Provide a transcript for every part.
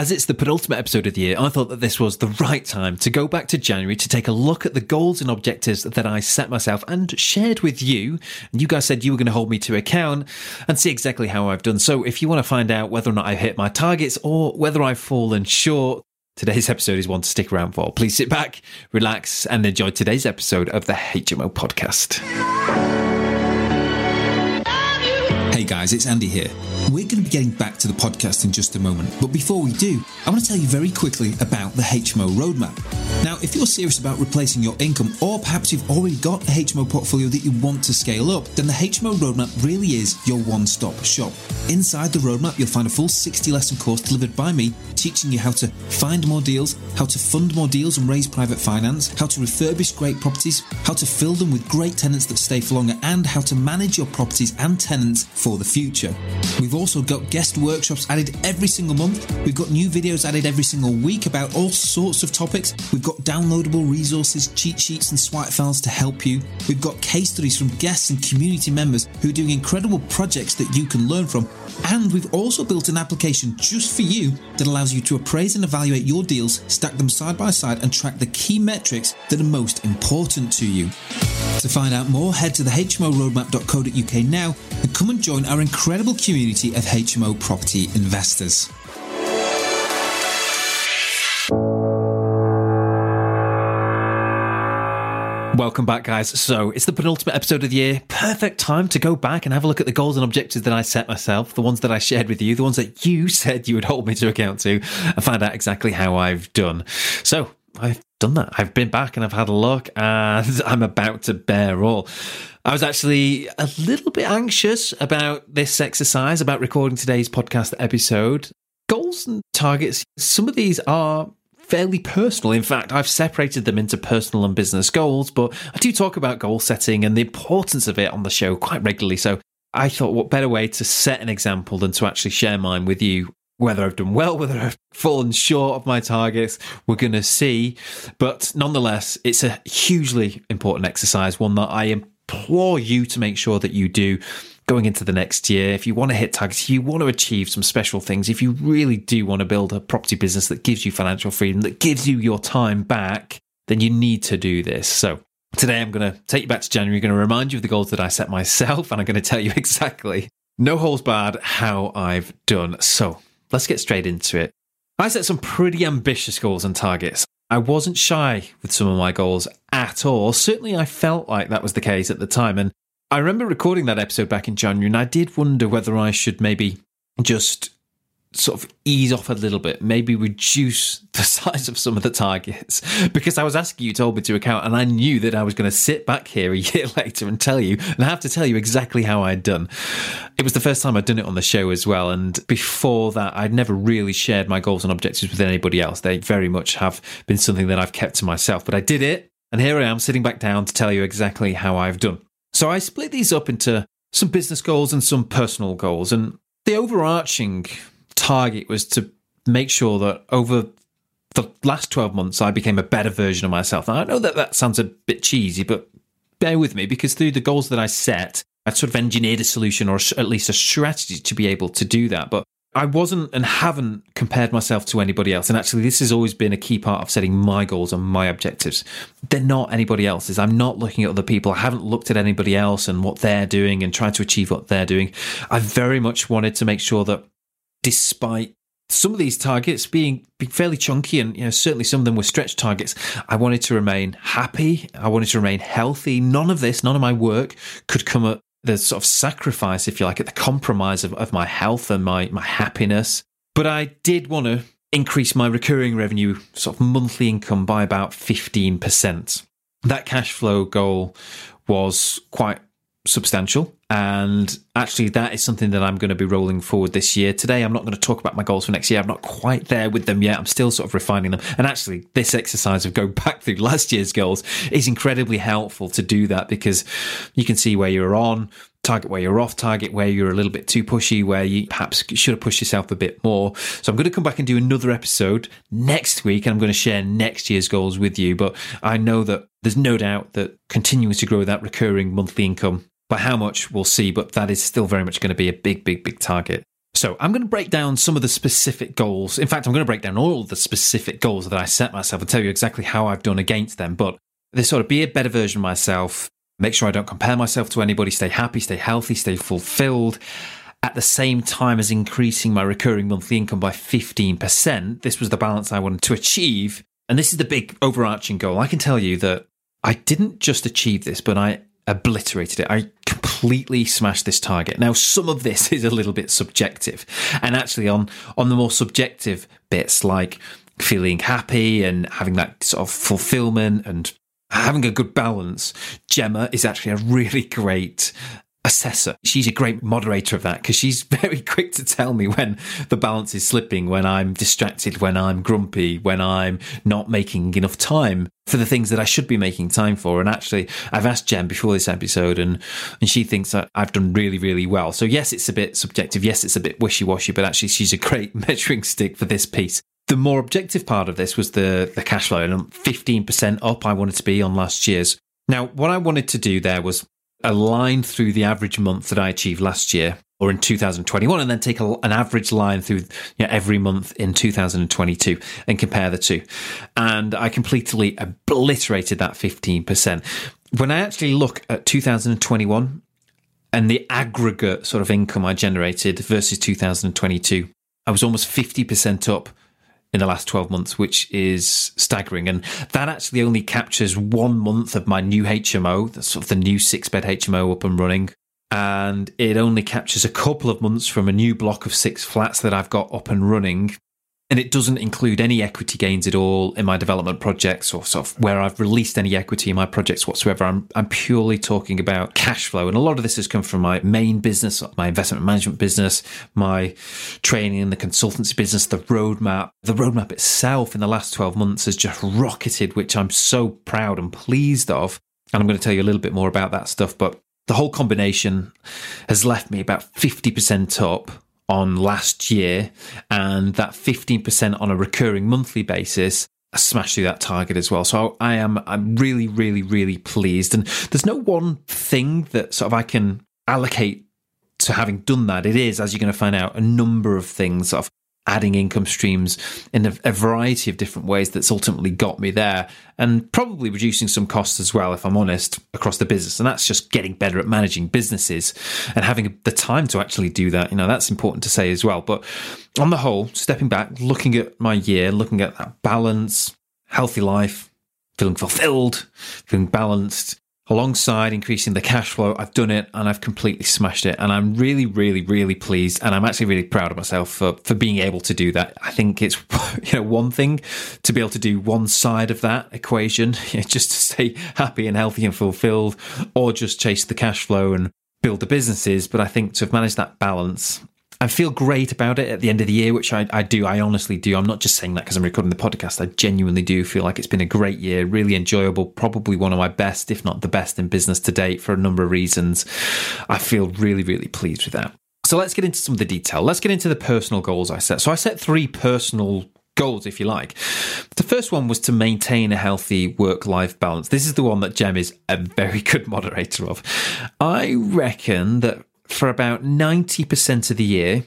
As it's the penultimate episode of the year, I thought that this was the right time to go back to January to take a look at the goals and objectives that I set myself and shared with you. And you guys said you were going to hold me to account and see exactly how I've done. So if you want to find out whether or not I've hit my targets or whether I've fallen short, today's episode is one to stick around for. Please sit back, relax, and enjoy today's episode of the HMO podcast. Hey guys, it's Andy here. We're going to be getting back to the podcast in just a moment, but before we do, I want to tell you very quickly about the HMO roadmap. Now, if you're serious about replacing your income, or perhaps you've already got a HMO portfolio that you want to scale up, then the HMO roadmap really is your one stop shop. Inside the roadmap, you'll find a full 60 lesson course delivered by me, teaching you how to find more deals, how to fund more deals and raise private finance, how to refurbish great properties, how to fill them with great tenants that stay for longer, and how to manage your properties and tenants for the future. We've also got guest workshops added every single month. We've got new videos added every single week about all sorts of topics. We've got downloadable resources, cheat sheets, and swipe files to help you. We've got case studies from guests and community members who are doing incredible projects that you can learn from. And we've also built an application just for you that allows you to appraise and evaluate your deals, stack them side by side, and track the key metrics that are most important to you. To find out more, head to the hmoroadmap.co.uk now and come and join our incredible community of HMO property investors. Welcome back, guys. So, it's the penultimate episode of the year. Perfect time to go back and have a look at the goals and objectives that I set myself, the ones that I shared with you, the ones that you said you would hold me to account to, and find out exactly how I've done. So, I've done that. I've been back and I've had a look, and I'm about to bear all. I was actually a little bit anxious about this exercise, about recording today's podcast episode. Goals and targets, some of these are fairly personal. In fact, I've separated them into personal and business goals, but I do talk about goal setting and the importance of it on the show quite regularly. So I thought, what better way to set an example than to actually share mine with you? Whether I've done well, whether I've fallen short of my targets, we're going to see. But nonetheless, it's a hugely important exercise, one that I implore you to make sure that you do going into the next year. If you want to hit targets, if you want to achieve some special things, if you really do want to build a property business that gives you financial freedom, that gives you your time back, then you need to do this. So today I'm going to take you back to January, I'm going to remind you of the goals that I set myself, and I'm going to tell you exactly, no holes barred, how I've done. So let's get straight into it. I set some pretty ambitious goals and targets. I wasn't shy with some of my goals at all. Certainly, I felt like that was the case at the time. And I remember recording that episode back in January, and I did wonder whether I should maybe just sort of ease off a little bit, maybe reduce the size of some of the targets because I was asking you to hold me to account and I knew that I was going to sit back here a year later and tell you and I have to tell you exactly how I'd done. It was the first time I'd done it on the show as well. And before that, I'd never really shared my goals and objectives with anybody else. They very much have been something that I've kept to myself, but I did it. And here I am sitting back down to tell you exactly how I've done. So I split these up into some business goals and some personal goals. And the overarching target was to make sure that over the last 12 months, I became a better version of myself. Now, I know that that sounds a bit cheesy, but bear with me because through the goals that I set, I'd sort of engineered a solution or at least a strategy to be able to do that. But I wasn't and haven't compared myself to anybody else. And actually, this has always been a key part of setting my goals and my objectives. They're not anybody else's. I'm not looking at other people. I haven't looked at anybody else and what they're doing and tried to achieve what they're doing. I very much wanted to make sure that despite some of these targets being, fairly chunky and you know certainly some of them were stretch targets i wanted to remain happy i wanted to remain healthy none of this none of my work could come at the sort of sacrifice, if you like, at the compromise of, of my health and my, my happiness. But I did want to increase my recurring revenue, sort of monthly income by about 15%. That cash flow goal was quite substantial. And actually, that is something that I'm going to be rolling forward this year. Today, I'm not going to talk about my goals for next year. I'm not quite there with them yet. I'm still sort of refining them. And actually, this exercise of going back through last year's goals is incredibly helpful to do that because you can see where you're on, target where you're off target, where you're a little bit too pushy, where you perhaps should have pushed yourself a bit more. So I'm going to come back and do another episode next week and I'm going to share next year's goals with you. But I know that there's no doubt that continuing to grow that recurring monthly income by how much, we'll see, but that is still very much going to be a big, big, big target. So I'm going to break down some of the specific goals. In fact, I'm going to break down all the specific goals that I set myself and tell you exactly how I've done against them. But this sort of be a better version of myself, make sure I don't compare myself to anybody, stay happy, stay healthy, stay fulfilled. At the same time as increasing my recurring monthly income by 15%, this was the balance I wanted to achieve. And this is the big overarching goal. I can tell you that I didn't just achieve this, but I obliterated it. I completely smashed this target. Now, some of this is a little bit subjective, and actually, on on the more subjective bits, like feeling happy and having that sort of fulfillment and having a good balance, Gemma is actually a really great assessor. She's a great moderator of that because she's very quick to tell me when the balance is slipping, when I'm distracted, when I'm grumpy, when I'm not making enough time for the things that I should be making time for. And actually, I've asked Jem before this episode, and and she thinks that I've done really, really well. So yes, it's a bit subjective. Yes, it's a bit wishy washy, but actually, she's a great measuring stick for this piece. The more objective part of this was the the cash flow, and I'm 15% up. I wanted to be on last year's. Now, what I wanted to do there was a line through the average month that I achieved last year or in 2021 and then take a, an average line through you know, every month in 2022 and compare the two. And I completely obliterated that 15%. When I actually look at 2021 and the aggregate sort of income I generated versus 2022, I was almost 50% up in the last 12 months, which is staggering. And that actually only captures one month of my new HMO, the sort of the new six bed HMO up and running. And it only captures a couple of months from a new block of six flats that I've got up and running and it doesn't include any equity gains at all in my development projects or sort of where I've released any equity in my projects whatsoever. I'm, I'm purely talking about cash flow. And a lot of this has come from my main business, my investment management business, my training in the consultancy business, the roadmap. The roadmap itself in the last 12 months has just rocketed, which I'm so proud and pleased of. And I'm going to tell you a little bit more about that stuff. But the whole combination has left me about 50% up on last year, and that 15% on a recurring monthly basis I smashed through that target as well. So I am I'm really, really, really pleased. And there's no one thing that sort of I can allocate to having done that. It is, as you're going to find out, a number of things sort of adding income streams in a, a, variety of different ways that's ultimately got me there and probably reducing some costs as well if i'm honest across the business. And that's just getting better at managing businesses and having the time to actually do that. You know that's important to say as well. But on the whole stepping back looking at my year looking at that balance healthy life feeling fulfilled feeling balanced alongside increasing the cash flow. I've done it and I've completely smashed it. And I'm really, really, really pleased. And I'm actually really proud of myself for, for being able to do that. I think it's, you know, one thing to be able to do one side of that equation, you know, just to stay happy and healthy and fulfilled, or just chase the cash flow and build the businesses. But I think to have managed that balance I feel great about it at the end of the year, which I, I do. I honestly do. I'm not just saying that because I'm recording the podcast. I genuinely do feel like it's been a great year, really enjoyable, probably one of my best, if not the best in business to date for a number of reasons. I feel really, really pleased with that. So let's get into some of the detail. Let's get into the personal goals I set. So I set three personal goals, if you like. The first one was to maintain a healthy work life balance. This is the one that Jem is a very good moderator of. I reckon that for about 90% of the year,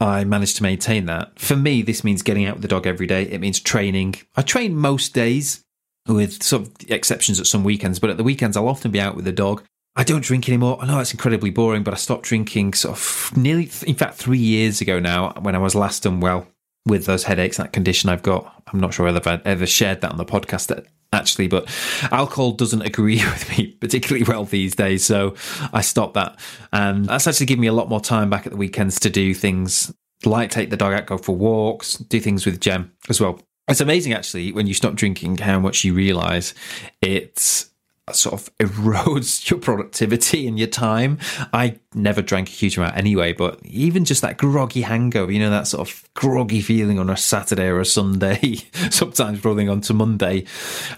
I managed to maintain that. For me, this means getting out with the dog every day. It means training. I train most days, with some exceptions at some weekends, but at the weekends, I'll often be out with the dog. I don't drink anymore. I know it's incredibly boring, but I stopped drinking sort of nearly, in fact, three years ago now when I was last unwell with those headaches, that condition I've got. I'm not sure whether I've ever shared that on the podcast actually, but alcohol doesn't agree with me particularly well these days. So I stopped that. And that's actually given me a lot more time back at the weekends to do things like take the dog out, go for walks, do things with Jem as well. It's amazing actually when you stop drinking how much you realize it's sort of erodes your productivity and your time. I never drank a huge amount anyway, but even just that groggy hangover, you know, that sort of groggy feeling on a Saturday or a Sunday, sometimes rolling on to Monday.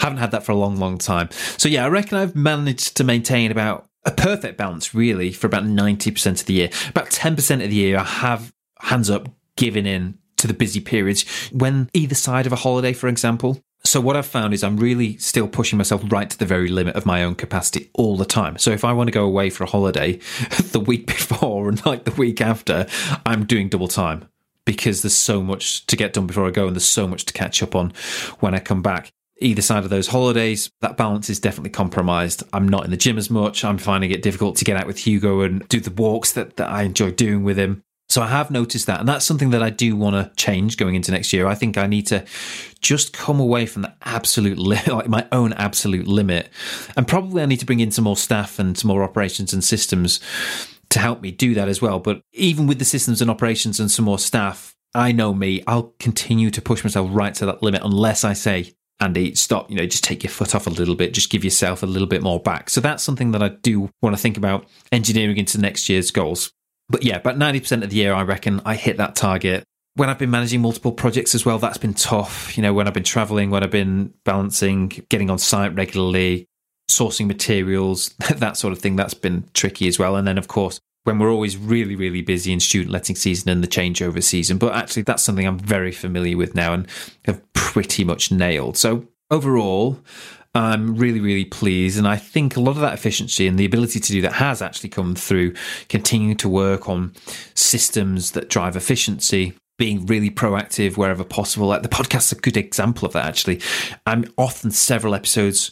Haven't had that for a long, long time. So yeah, I reckon I've managed to maintain about a perfect balance really for about 90% of the year. About 10% of the year I have hands up giving in to the busy periods when either side of a holiday, for example. So what I've found is I'm really still pushing myself right to the very limit of my own capacity all the time. So if I want to go away for a holiday the week before and like the week after, I'm doing double time because there's so much to get done before I go and there's so much to catch up on when I come back. Either side of those holidays, that balance is definitely compromised. I'm not in the gym as much. I'm finding it difficult to get out with Hugo and do the walks that, that I enjoy doing with him. So I have noticed that, and that's something that I do want to change going into next year. I think I need to just come away from the absolute like my own absolute limit, and probably I need to bring in some more staff and some more operations and systems to help me do that as well. But even with the systems and operations and some more staff, I know me, I'll continue to push myself right to that limit unless I say, Andy, stop, you know, just take your foot off a little bit, just give yourself a little bit more back. So that's something that I do want to think about engineering into next year's goals. But yeah, about 90% of the year, I reckon I hit that target. When I've been managing multiple projects as well, that's been tough. You know, when I've been traveling, when I've been balancing, getting on site regularly, sourcing materials, that sort of thing, that's been tricky as well. And then, of course, when we're always really, really busy in student letting season and the changeover season. But actually, that's something I'm very familiar with now and have pretty much nailed. So overall, I'm really, really pleased. And I think a lot of that efficiency and the ability to do that has actually come through continuing to work on systems that drive efficiency. Being really proactive wherever possible. Like the podcast's a good example of that, actually. I'm often several episodes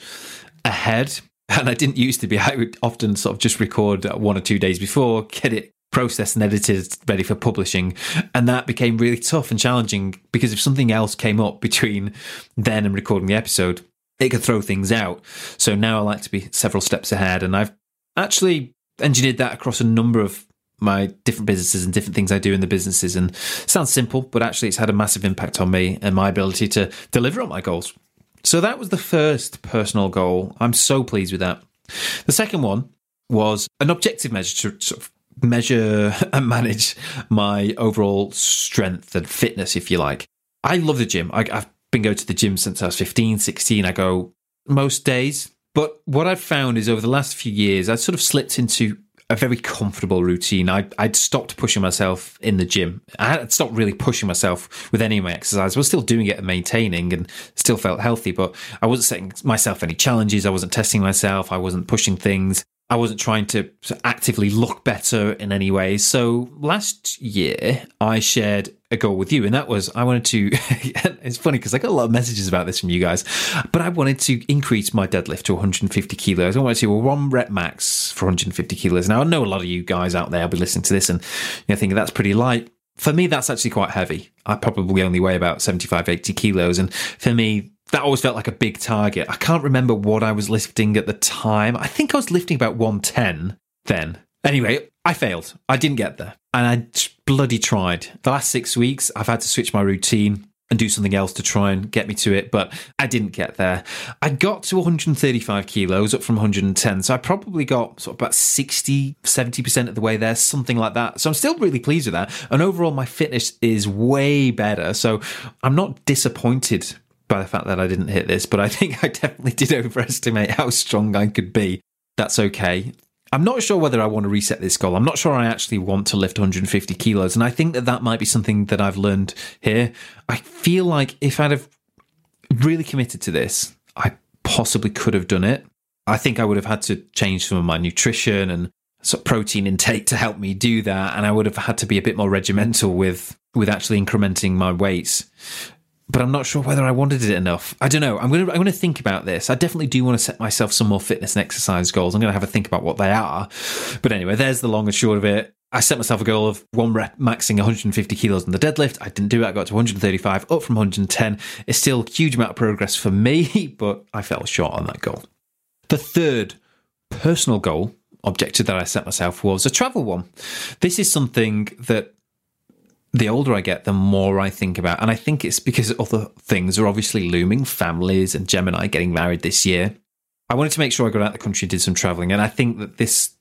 ahead and I didn't used to be. I would often sort of just record one or two days before, get it processed and edited, ready for publishing. And that became really tough and challenging because if something else came up between then and recording the episode, it could throw things out. So now I like to be several steps ahead. And I've actually engineered that across a number of my different businesses and different things I do in the businesses. And sounds simple, but actually it's had a massive impact on me and my ability to deliver on my goals. So that was the first personal goal. I'm so pleased with that. The second one was an objective measure to sort of measure and manage my overall strength and fitness, if you like. I love the gym. I, have been going to the gym since I was 15, 16. I go most days. But what I've found is over the last few years, I've sort of slipped into a very comfortable routine. I, would stopped pushing myself in the gym. I had stopped really pushing myself with any of my exercise. I was still doing it and maintaining and still felt healthy, but I wasn't setting myself any challenges. I wasn't testing myself. I wasn't pushing things. I wasn't trying to actively look better in any way. So last year, I shared a goal with you, and that was I wanted to. it's funny because I got a lot of messages about this from you guys, but I wanted to increase my deadlift to 150 kilos. I wanted to do a one rep max for 150 kilos. Now I know a lot of you guys out there will be listening to this and you know, thinking that's pretty light. For me, that's actually quite heavy. I probably only weigh about 75, 80 kilos, and for me, that always felt like a big target. I can't remember what I was lifting at the time. I think I was lifting about 110 then. Anyway, I failed. I didn't get there. And I bloody tried. The last six weeks, I've had to switch my routine and do something else to try and get me to it, but I didn't get there. I got to 135 kilos up from 110, so I probably got sort of about 60, 70% of the way there, something like that. So I'm still really pleased with that. And overall, my fitness is way better. So I'm not disappointed by the fact that I didn't hit this, but I think I definitely did overestimate how strong I could be. That's okay. I'm not sure whether I want to reset this goal. I'm not sure I actually want to lift 150 kilos. And I think that that might be something that I've learned here. I feel like if I'd have really committed to this, I possibly could have done it. I think I would have had to change some of my nutrition and sort of protein intake to help me do that. And I would have had to be a bit more regimental with, with actually incrementing my weights but I'm not sure whether I wanted it enough. I don't know. I'm to I'm to think about this. I definitely do want to set myself some more fitness and exercise goals. I'm to have a think about what they are. But anyway, there's the long and short of it. I set myself a goal of one rep maxing 150 kilos on the deadlift. I didn't do it. I got to 135, up from 110. It's still a huge amount of progress for me, but I fell short on that goal. The third personal goal objective that I set myself was a travel one. This is something that the older I get, the more I think about, and I think it's because other things are obviously looming, families and Jem and I getting married this year. I wanted to make sure I got out of the country and did some traveling. And I think that this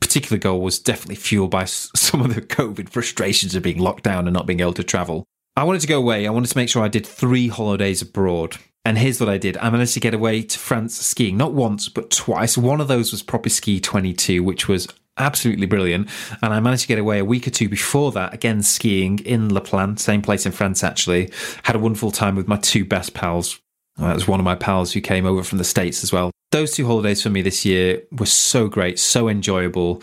particular goal was definitely fueled by some of the COVID frustrations of being locked down and not being able to travel. I wanted to go away. I wanted to make sure I did three holidays abroad. And here's what I did. I managed to get away to France skiing, not once, but twice. One of those was Proper Ski 22, which was absolutely brilliant. And I managed to get away a week or two before that, again skiing in La Plagne, same place in France actually. Had a wonderful time with my two best pals. Uh, that was one of my pals who came over from the States as well. Those two holidays for me this year were so great, so enjoyable.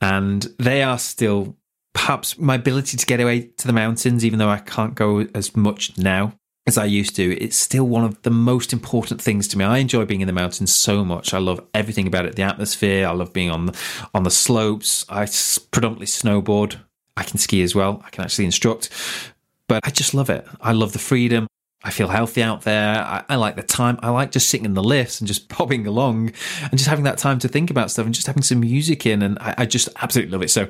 And they are still perhaps my ability to get away to the mountains, even though I can't go as much now as I used to, it's still one of the most important things to me. I enjoy being in the mountains so much. I love everything about it, the atmosphere. I love being on the, on the slopes. I predominantly snowboard. I can ski as well. I can actually instruct, but I just love it. I love the freedom. I feel healthy out there. I, I, like the time. I like just sitting in the lifts and just popping along and just having that time to think about stuff and just having some music in. And I, I, just absolutely love it. So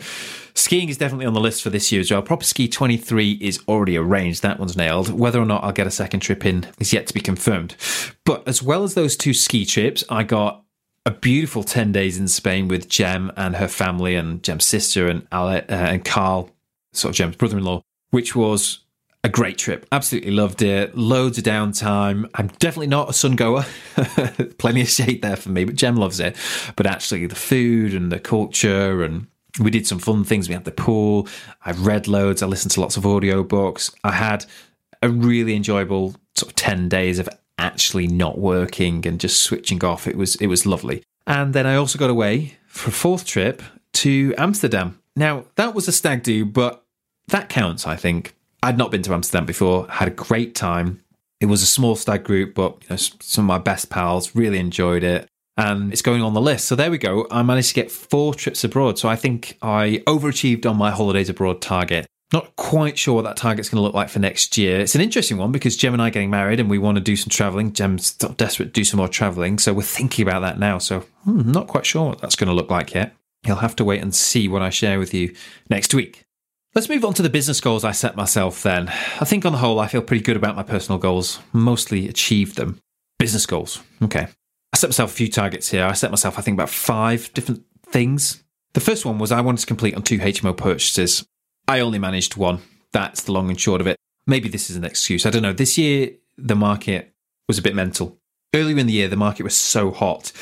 skiing is definitely on the list for this year as well. Proper Ski 23 is already arranged. That one's nailed. Whether or not I'll get a second trip in is yet to be confirmed. But as well as those two ski trips, I got a beautiful 10 days in Spain with Jem and her family and Jem's sister and, Ale, uh, and Carl, sort of Jem's brother-in-law, which was a great trip. Absolutely loved it. Loads of downtime. I'm definitely not a sun goer. Plenty of shade there for me, but Jem loves it. But actually, the food and the culture, and we did some fun things. We had the pool. I've read loads. I listened to lots of audiobooks. I had a really enjoyable sort of 10 days of actually not working and just switching off. It was it was lovely. And then I also got away for a fourth trip to Amsterdam. Now, that was a stag do, but that counts, I think. I'd not been to Amsterdam before, had a great time. It was a small stag group, but you know, some of my best pals really enjoyed it. And it's going on the list. So there we go. I managed to get four trips abroad. So I think I overachieved on my holidays abroad target. Not quite sure what that target's going to look like for next year. It's an interesting one because Jem and I are getting married and we want to do some traveling. Jem's desperate to do some more traveling. So we're thinking about that now. So hmm, not quite sure what that's going to look like yet. You'll have to wait and see what I share with you next week. Let's move on to the business goals I set myself then. I think on the whole, I feel pretty good about my personal goals, mostly achieved them. Business goals. Okay. I set myself a few targets here. I set myself, I think, about five different things. The first one was I wanted to complete on two HMO purchases. I only managed one. That's the long and short of it. Maybe this is an excuse. I don't know. This year, the market was a bit mental. Earlier in the year, the market was so hot.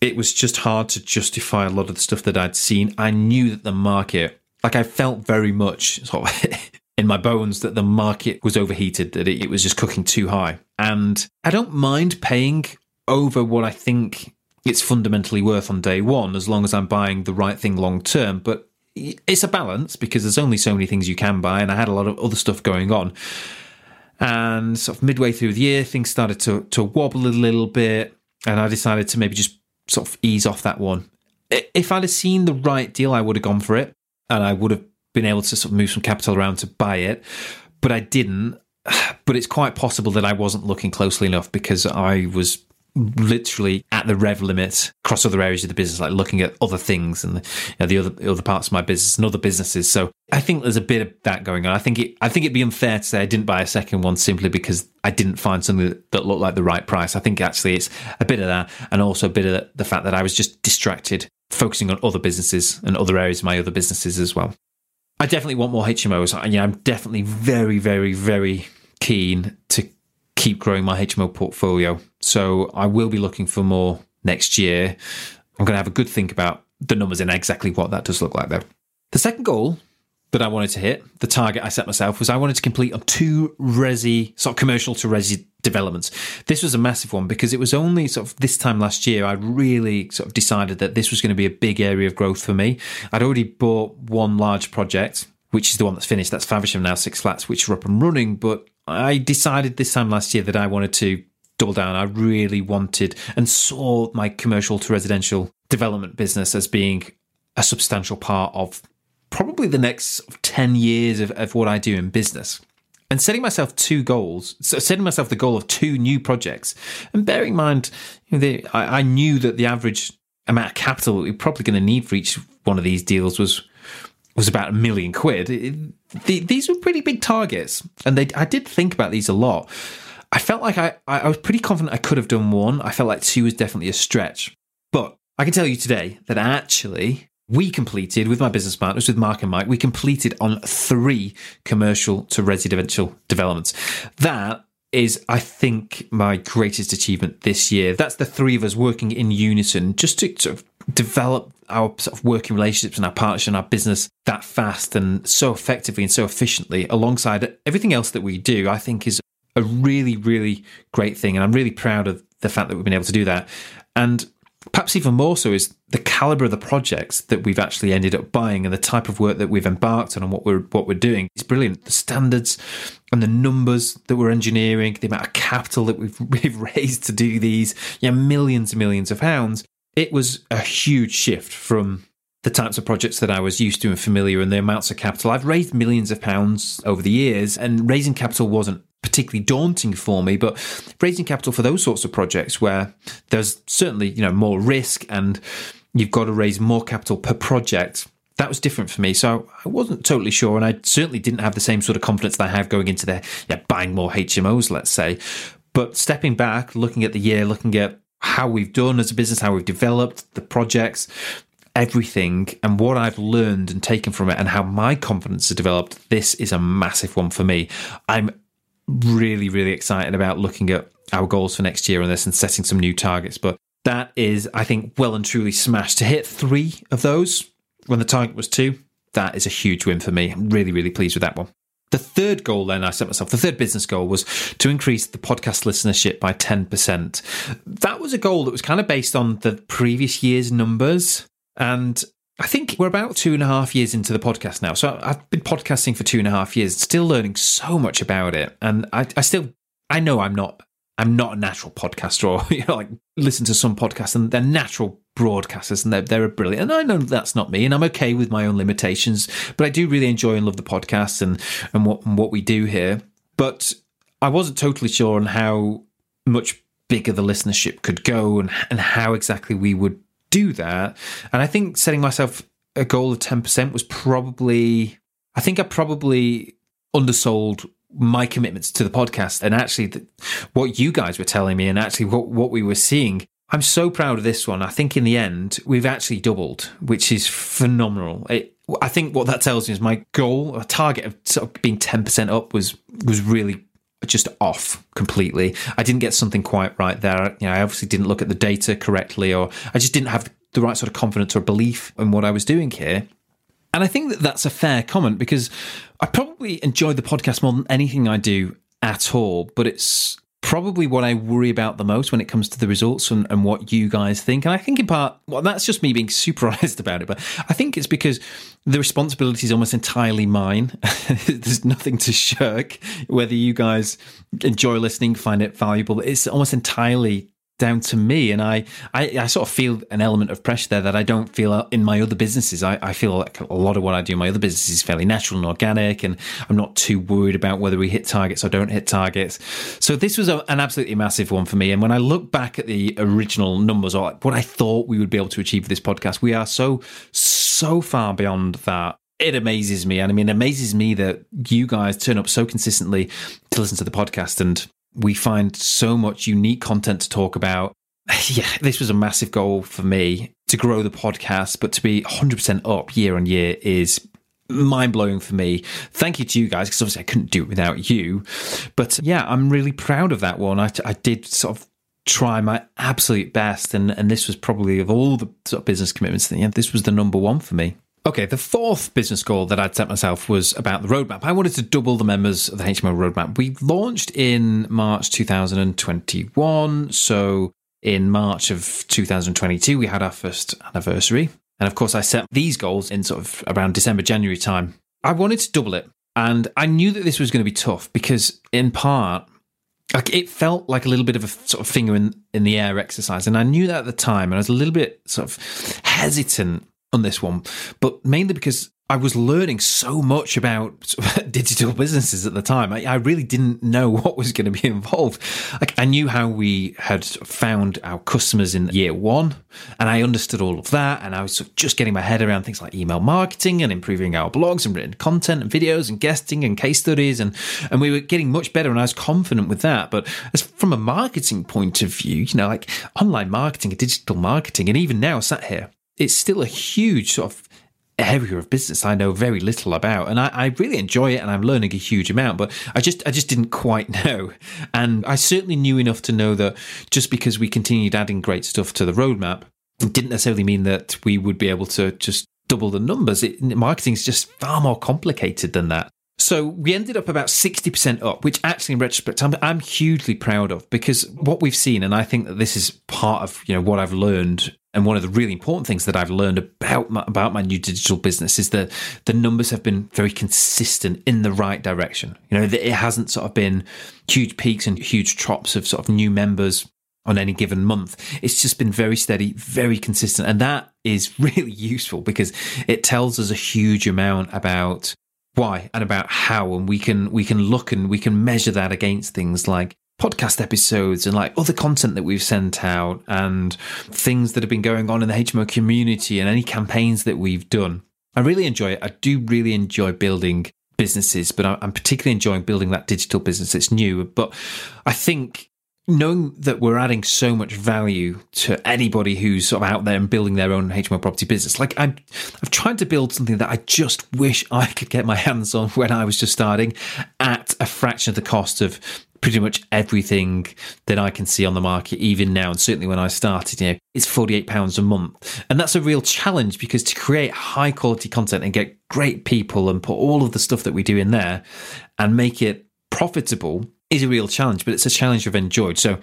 It was just hard to justify a lot of the stuff that I'd seen. I knew that the market like I felt very much sort of in my bones that the market was overheated, that it, it was just cooking too high. And I don't mind paying over what I think it's fundamentally worth on day one, as long as I'm buying the right thing long term. But it's a balance because there's only so many things you can buy, and I had a lot of other stuff going on. And sort of midway through the year, things started to to wobble a little bit, and I decided to maybe just sort of ease off that one. If I'd have seen the right deal, I would have gone for it and I would have been able to sort of move some capital around to buy it, but I didn't. But it's quite possible that I wasn't looking closely enough because I was literally at the rev limit across other areas of the business, like looking at other things and the, you know, the other other parts of my business and other businesses. So I think there's a bit of that going on. I think it I think it'd be unfair to say I didn't buy a second one simply because I didn't find something that, looked like the right price. I think actually it's a bit of that, and also a bit of the fact that I was just distracted focusing on other businesses and other areas of my other businesses as well. I definitely want more HMOs. I, I'm definitely very, very, very keen to keep growing my HMO portfolio. So I will be looking for more next year. I'm going to have a good think about the numbers and exactly what that does look like, though. The second goal that I wanted to hit, the target I set myself, was I wanted to complete on two resi, sort of commercial to resi developments. This was a massive one because it was only sort of this time last year I really sort of decided that this was going to be a big area of growth for me. I'd already bought one large project, which is the one that's finished. That's Faversham now, six flats, which are up and running. But I decided this time last year that I wanted to double down. I really wanted and saw my commercial to residential development business as being a substantial part of probably the next 10 years of, of what I do in business. And setting myself two goals, so setting myself the goal of two new projects, and bearing in mind, you know, the, I, I, knew that the average amount of capital we are probably going to need for each one of these deals was was about a million quid. It, the, these were pretty big targets, and they, I did think about these a lot. I felt like I, I was pretty confident I could have done one. I felt like two was definitely a stretch. But I can tell you today that actually we completed with my business partners, with Mark and Mike, we completed on three commercial to residential developments. That is, I think, my greatest achievement this year. That's the three of us working in unison just to sort of develop our sort of working relationships and our partnership and our business that fast and so effectively and so efficiently alongside everything else that we do, I think is a really, really great thing. And I'm really proud of the fact that we've been able to do that. And perhaps even more so is the caliber of the projects that we've actually ended up buying and the type of work that we've embarked on and what we're what we're doing. It's brilliant. The standards and the numbers that we're engineering, the amount of capital that we've, we've raised to do these, yeah, millions and millions of pounds. It was a huge shift from the types of projects that I was used to and familiar and the amounts of capital. I've raised millions of pounds over the years and raising capital wasn't particularly daunting for me, but raising capital for those sorts of projects where there's certainly, you know, more risk and you've got to raise more capital per project. That was different for me. So I wasn't totally sure. And I certainly didn't have the same sort of confidence that I have going into there, yeah, buying more HMOs, let's say. But stepping back, looking at the year, looking at how we've done as a business, how we've developed the projects, everything and what I've learned and taken from it and how my confidence has developed, this is a massive one for me. I'm really, really excited about looking at our goals for next year on this and setting some new targets. But that is, I think, well and truly smashed. To hit three of those when the target was two, that is a huge win for me. I'm really, really pleased with that one. The third goal, then, I set myself, the third business goal was to increase the podcast listenership by 10%. That was a goal that was kind of based on the previous year's numbers. And I think we're about two and a half years into the podcast now. So I've been podcasting for two and a half years, still learning so much about it. And I, I still, I know I'm not, I'm not a natural podcaster or, you know, like listen to some podcasts and they're natural broadcasters and they're, they're brilliant. And I know that's not me and I'm okay with my own limitations, but I do really enjoy and love the podcast and, and what, and what we do here. But I wasn't totally sure on how much bigger the listenership could go and, and how exactly we would do that. And I think setting myself a goal of 10% was probably, I think I probably undersold my commitments to the podcast and actually the, what you guys were telling me and actually what, what we were seeing. I'm so proud of this one. I think in the end, we've actually doubled, which is phenomenal. It, I think what that tells me is my goal, a target of sort of being 10% up was, was really just off completely. I didn't get something quite right there. You know, I obviously didn't look at the data correctly, or I just didn't have the right sort of confidence or belief in what I was doing here. And I think that that's a fair comment because I probably enjoy the podcast more than anything I do at all, but it's probably what I worry about the most when it comes to the results and, and, what you guys think. And I think in part, well, that's just me being super honest about it, but I think it's because the responsibility is almost entirely mine. There's nothing to shirk. Whether you guys enjoy listening, find it valuable, it's almost entirely down to me. And I, I, I, sort of feel an element of pressure there that I don't feel in my other businesses. I, I feel like a lot of what I do in my other businesses is fairly natural and organic, and I'm not too worried about whether we hit targets or don't hit targets. So this was a, an absolutely massive one for me. And when I look back at the original numbers or what I thought we would be able to achieve with this podcast, we are so, so far beyond that it amazes me. And I mean, it amazes me that you guys turn up so consistently to listen to the podcast and we find so much unique content to talk about. Yeah, this was a massive goal for me to grow the podcast, but to be 100% up year on year is mind blowing for me. Thank you to you guys because obviously I couldn't do it without you. But yeah, I'm really proud of that one. I, I did sort of try my absolute best, and and this was probably of all the sort of business commitments, yeah, this was the number one for me. Okay, the fourth business goal that I'd set myself was about the roadmap. I wanted to double the members of the HMO roadmap. We launched in March 2021. So in March of 2022, we had our first anniversary. And of course, I set these goals in sort of around December, January time. I wanted to double it. And I knew that this was going to be tough because, in part, like it felt like a little bit of a sort of finger in, in the air exercise. And I knew that at the time. And I was a little bit sort of hesitant on this one, but mainly because I was learning so much about digital businesses at the time. I, I, really didn't know what was going to be involved. Like I knew how we had found our customers in year one, and I understood all of that. And I was just getting my head around things like email marketing and improving our blogs and written content and videos and guesting and case studies, and and we were getting much better. And I was confident with that. But as from a marketing point of view, you know, like online marketing and digital marketing, and even now sat here, it's still a huge sort of area of business I know very little about, and I, I, really enjoy it, and I'm learning a huge amount. But I just I just didn't quite know, and I certainly knew enough to know that just because we continued adding great stuff to the roadmap, didn't necessarily mean that we would be able to just double the numbers. Marketing is just far more complicated than that. So we ended up about 60% up, which actually in retrospect, I'm, I'm, hugely proud of because what we've seen, and I think that this is part of, you know, what I've learned and one of the really important things that I've learned about my, about my new digital business is that the numbers have been very consistent in the right direction. You know, it hasn't sort of been huge peaks and huge drops of sort of new members on any given month. It's just been very steady, very consistent. And that is really useful because it tells us a huge amount about why and about how and we can we can look and we can measure that against things like podcast episodes and like other content that we've sent out and things that have been going on in the HMO community and any campaigns that we've done. I really enjoy it. I do really enjoy building businesses, but I'm particularly enjoying building that digital business. It's new, but I think knowing that we're adding so much value to anybody who's sort of out there and building their own HMO property business, like I'm, I've tried to build something that I just wish I could get my hands on when I was just starting at a fraction of the cost of pretty much everything that I can see on the market, even now, and certainly when I started, you know, it's £48 a month. And that's a real challenge because to create high quality content and get great people and put all of the stuff that we do in there and make it profitable is a real challenge, but it's a challenge I've enjoyed. So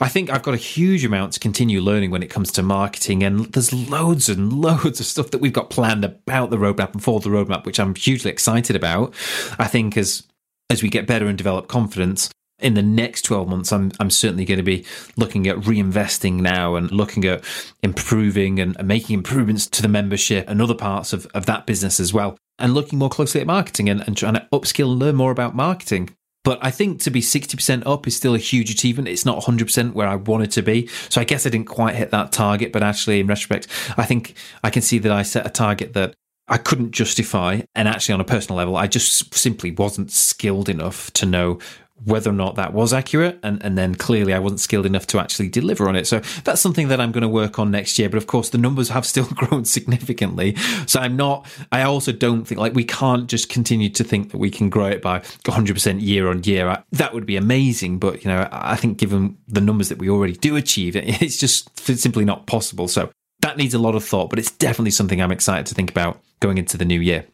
I think I've got a huge amount to continue learning when it comes to marketing. And there's loads and loads of stuff that we've got planned about the roadmap and for the roadmap, which I'm hugely excited about. I think as as we get better and develop confidence, in the next 12 months, I'm, I'm certainly going to be looking at reinvesting now and looking at improving and, making improvements to the membership and other parts of, of that business as well. And looking more closely at marketing and, and trying to upskill and learn more about marketing. But I think to be 60% up is still a huge achievement. It's not 100% where I wanted to be. So I guess I didn't quite hit that target. But actually, in retrospect, I think I can see that I set a target that I couldn't justify. And actually, on a personal level, I just simply wasn't skilled enough to know whether or not that was accurate. And, and then clearly I wasn't skilled enough to actually deliver on it. So that's something that I'm going to work on next year. But of course, the numbers have still grown significantly. So I'm not, I also don't think like we can't just continue to think that we can grow it by 100% year on year. That would be amazing. But, you know, I think given the numbers that we already do achieve, it's just simply not possible. So that needs a lot of thought, but it's definitely something I'm excited to think about going into the new year.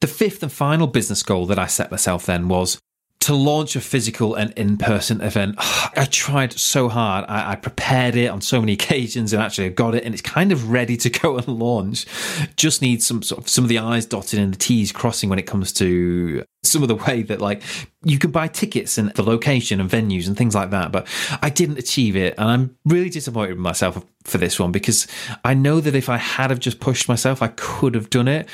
The fifth and final business goal that I set myself then was to launch a physical and in-person event i tried so hard. I, I, prepared it on so many occasions and actually got it and it's kind of ready to go and launch. Just needs some sort of some of the i's dotted and the t's crossing when it comes to some of the way that like you can buy tickets and the location and venues and things like that but i didn't achieve it. And i'm really disappointed with myself for this one because i know that if i had have just pushed myself i could have done it.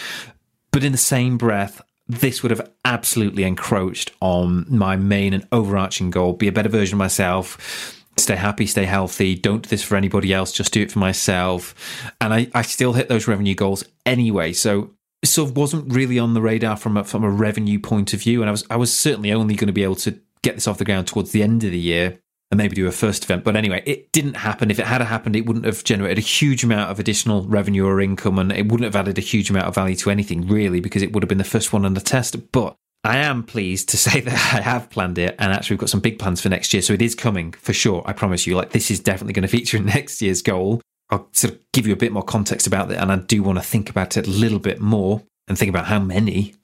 But in the same breath this would have absolutely encroached on my main and overarching goal. Be a better version of myself. Stay happy stay healthy. Don't do this for anybody else. Just do it for myself. And i, I still hit those revenue goals anyway. So sort of wasn't really on the radar from a, from a revenue point of view. And i was i was certainly only going to be able to get this off the ground towards the end of the year and maybe do a first event. But anyway, it didn't happen. If it had happened, it wouldn't have generated a huge amount of additional revenue or income, and it wouldn't have added a huge amount of value to anything, really, because it would have been the first one on the test. But I am pleased to say that I have planned it, and actually, we've got some big plans for next year. So it is coming for sure. I promise you. Like, this is definitely going to feature in next year's goal. I'll sort of give you a bit more context about it, and I do want to think about it a little bit more and think about how many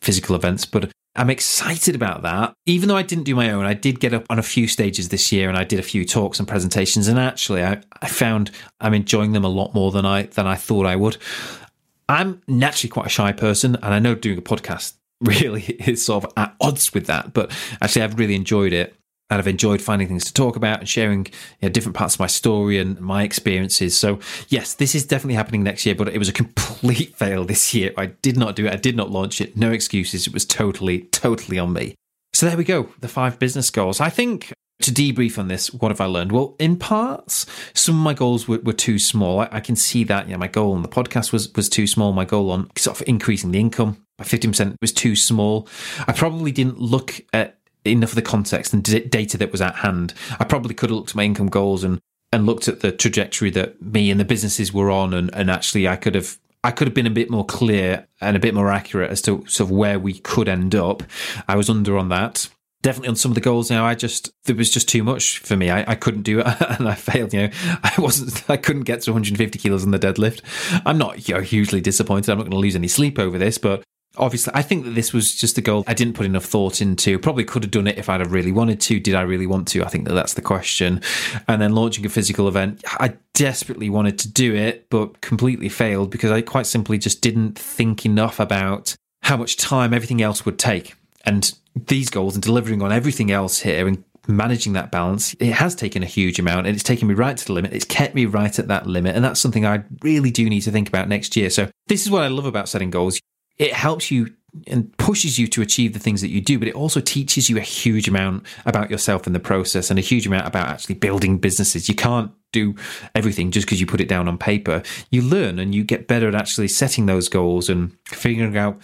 physical events. But I'm excited about that. Even though I didn't do my own, I did get up on a few stages this year and I did a few talks and presentations. And actually, I, I found I'm enjoying them a lot more than I than I thought I would. I'm naturally quite a shy person, and I know doing a podcast really is sort of at odds with that. But actually, I've really enjoyed it. And I've enjoyed finding things to talk about and sharing you know, different parts of my story and my experiences. So, yes, this is definitely happening next year, but it was a complete fail this year. I did not do it. I did not launch it. No excuses. It was totally, totally on me. So, there we go. The five business goals. I think to debrief on this, what have I learned? Well, in parts, some of my goals were, were too small. I, I, can see that. You know, my goal on the podcast was was too small. My goal on sort of increasing the income by fifty percent was too small. I probably didn't look at enough of the context and d- data that was at hand. I probably could have looked at my income goals and and looked at the trajectory that me and the businesses were on, and, and actually I could have I could have been a bit more clear and a bit more accurate as to sort of where we could end up. I was under on that. Definitely on some of the goals now i just there was just too much for me. I, I couldn't do it and i failed you know. I wasn't i couldn't get to 150 kilos on the deadlift. I'm not you know, hugely disappointed. I'm not going to lose any sleep over this but obviously i think that this was just a goal i didn't put enough thought into probably could have done it if i'd have really wanted to did i really want to i think that that's the question and then launching a physical event i desperately wanted to do it but completely failed because i quite simply just didn't think enough about how much time everything else would take and these goals and delivering on everything else here and managing that balance, it has taken a huge amount and it's taken me right to the limit. It's kept me right at that limit. And that's something I really do need to think about next year. So, this is what I love about setting goals. It helps you and pushes you to achieve the things that you do, but it also teaches you a huge amount about yourself in the process and a huge amount about actually building businesses. You can't do everything just because you put it down on paper. You learn and you get better at actually setting those goals and figuring out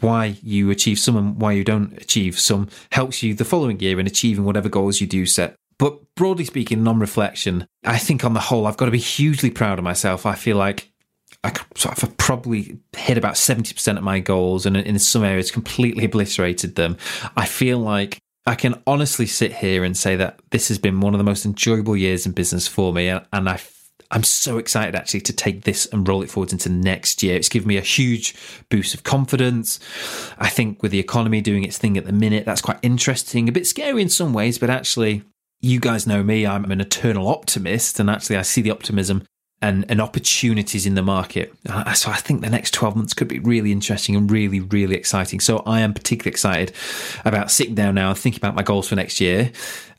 why you achieve some and why you don't achieve some helps you the following year in achieving whatever goals you do set. But broadly speaking, non reflection, I think on the whole, I've got to be hugely proud of myself. I feel like I sort of probably hit about 70% of my goals and in some areas completely obliterated them. I feel like I can honestly sit here and say that this has been one of the most enjoyable years in business for me. And I I'm so excited actually to take this and roll it forward into next year. It's given me a huge boost of confidence. I think with the economy doing its thing at the minute, that's quite interesting, a bit scary in some ways, but actually, you guys know me, I'm an eternal optimist, and actually, I see the optimism and, and opportunities in the market. So I think the next 12 months could be really interesting and really, really exciting. So I am particularly excited about sitting down now and thinking about my goals for next year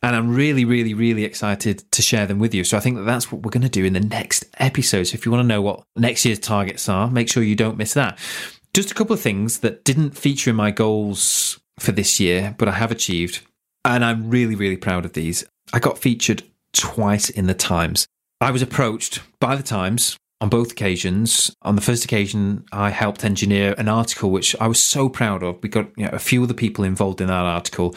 and I'm really, really, really excited to share them with you. So I think that that's what we're going to do in the next episode. So if you want to know what next year's targets are, make sure you don't miss that. Just a couple of things that didn't feature in my goals for this year, but I have achieved. And I'm really, really proud of these. I got featured twice in the Times. I was approached by the Times on both occasions. On the first occasion, I helped engineer an article which I was so proud of. We got you know, a few of the people involved in that article,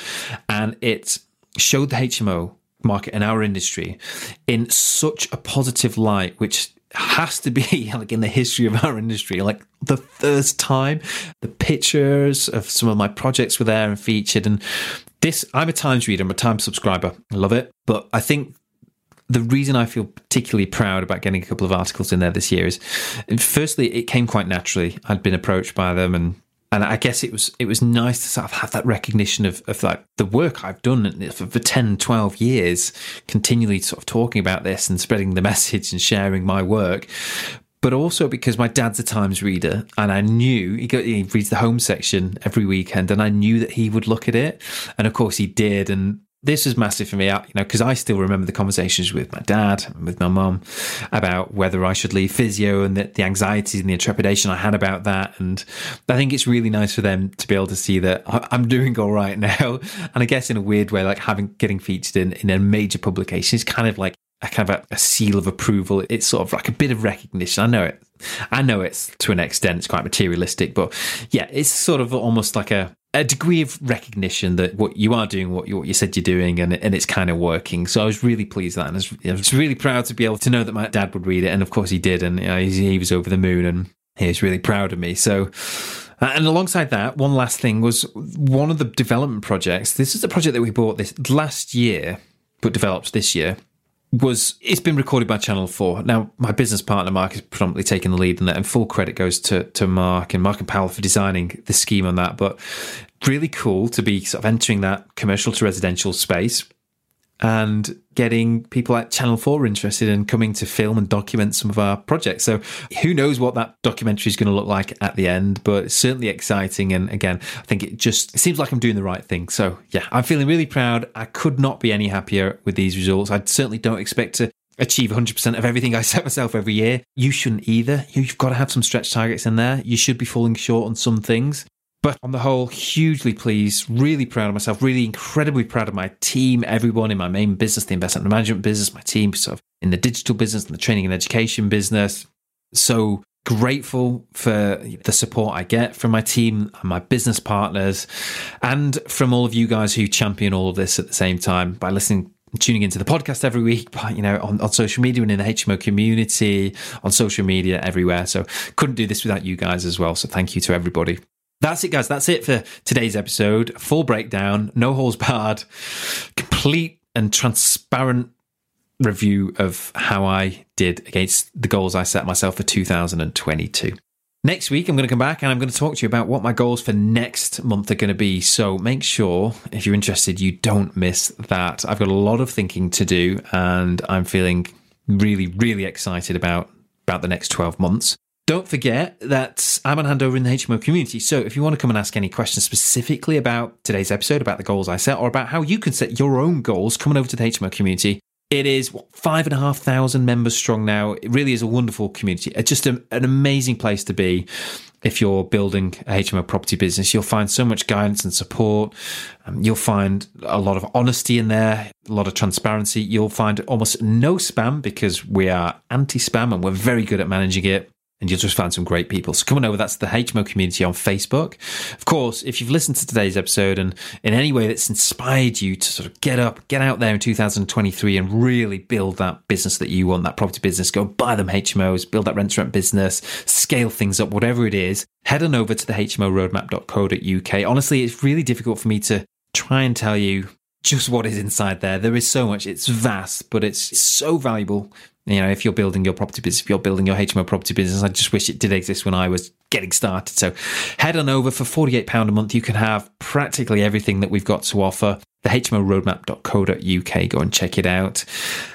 and it showed the HMO market and our industry in such a positive light, which has to be like in the history of our industry, like the first time the pictures of some of my projects were there and featured. And this, I'm a Times reader, I'm a Times subscriber. I love it. But I think the reason I feel particularly proud about getting a couple of articles in there this year is, firstly, it came quite naturally. I'd been approached by them and and I guess it was it was nice to sort of have that recognition of, of like the work I've done for, for 10, 12 years, continually sort of talking about this and spreading the message and sharing my work. But also because my dad's a Times reader, and I knew he, got, he reads the home section every weekend, and I knew that he would look at it, and of course he did. And this was massive for me, you know, because I still remember the conversations with my dad and with my mum about whether I should leave physio and the, the anxieties and the trepidation I had about that. And I think it's really nice for them to be able to see that I'm doing all right now. And I guess in a weird way, like having getting featured in, in a major publication is kind of like a kind of a, a seal of approval. It's sort of like a bit of recognition. I know it. I know it's to an extent, it's quite materialistic, but yeah, it's sort of almost like a, a degree of recognition that what you are doing, what you, what you said you're doing, and, and it's kind of working. So I was really pleased that, and I was, I was, really proud to be able to know that my dad would read it, and of course he did, and you know, he, he was over the moon, and he was really proud of me. So. Uh, and alongside that, one last thing was one of the development projects. This is a project that we bought this last year, but developed this year was it's been recorded by Channel Four. Now, my business partner Mark has predominantly taken the lead in that, and full credit goes to to Mark and Mark and Powell for designing the scheme on that. But really cool to be sort of entering that commercial to residential space. And getting people like Channel 4 interested in coming to film and document some of our projects. So who knows what that documentary is going to look like at the end, but it's certainly exciting. And again, I think it just it seems like I'm doing the right thing. So yeah, I'm feeling really proud. I could not be any happier with these results. I certainly don't expect to achieve 100% of everything I set myself every year. You shouldn't either. You've got to have some stretch targets in there. You should be falling short on some things. But on the whole, hugely pleased, really proud of myself, really incredibly proud of my team, everyone in my main business, the investment management business, my team sort of in the digital business and the training and education business. So grateful for the support I get from my team and my business partners and from all of you guys who champion all of this at the same time by listening tuning into the podcast every week, you know, on, on social media and in the HMO community, on social media everywhere. So couldn't do this without you guys as well. So thank you to everybody. That's it, guys. That's it for today's episode. Full breakdown, no holes barred, complete and transparent review of how I did against the goals I set myself for 2022. Next week, I'm going to come back and I'm going to talk to you about what my goals for next month are going to be. So make sure, if you're interested, you don't miss that. I've got a lot of thinking to do and I'm feeling really, really excited about, about the next 12 months. Don't forget that I'm on handover in the HMO community. So if you want to come and ask any questions specifically about today's episode, about the goals I set, or about how you can set your own goals, coming over to the HMO community. It is what, five and a half thousand members strong now. It really is a wonderful community. It's just a, an amazing place to be if you're building a HMO property business. You'll find so much guidance and support. Um, you'll find a lot of honesty in there, a lot of transparency. You'll find almost no spam because we are anti spam and we're very good at managing it and you'll just find some great people. So come on over. That's the HMO community on Facebook. Of course, if you've listened to today's episode and in any way that's inspired you to sort of get up, get out there in 2023 and really build that business that you want, that property business, go buy them HMOs, build that rent rent business, scale things up, whatever it is, head on over to the hmoroadmap.co.uk. Honestly, it's really difficult for me to try and tell you just what is inside there. There is so much. It's vast, but it's so valuable you know, if you're building your property business, if you're building your HMO property business, I just wish it did exist when I was getting started. So head on over for £48 a month. You can have practically everything that we've got to offer. The hmo HMOroadmap.co.uk. Go and check it out.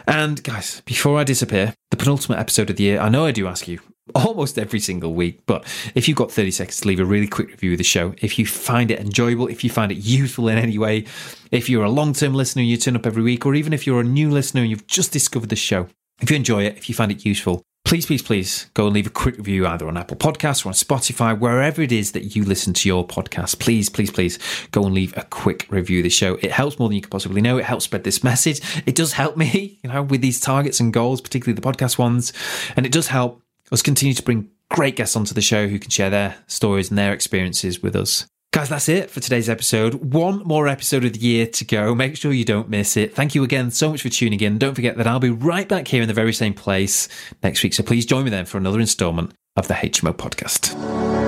And guys, before I disappear, the penultimate episode of the year, I know I do ask you almost every single week, but if you've got 30 seconds to leave a really quick review of the show, if you find it enjoyable, if you find it useful in any way, if you're a long term listener and you turn up every week, or even if you're a new listener and you've just discovered the show, if you enjoy it, if you find it useful, please, please, please go and leave a quick review either on Apple Podcasts or on Spotify, wherever it is that you listen to your podcast. Please, please, please go and leave a quick review of the show. It helps more than you could possibly know. It helps spread this message. It does help me, you know, with these targets and goals, particularly the podcast ones. And it does help us continue to bring great guests onto the show who can share their stories and their experiences with us. Guys, that's it for today's episode. One more episode of the year to go. Make sure you don't miss it. Thank you again so much for tuning in. Don't forget that I'll be right back here in the very same place next week. So please join me then for another installment of the HMO podcast.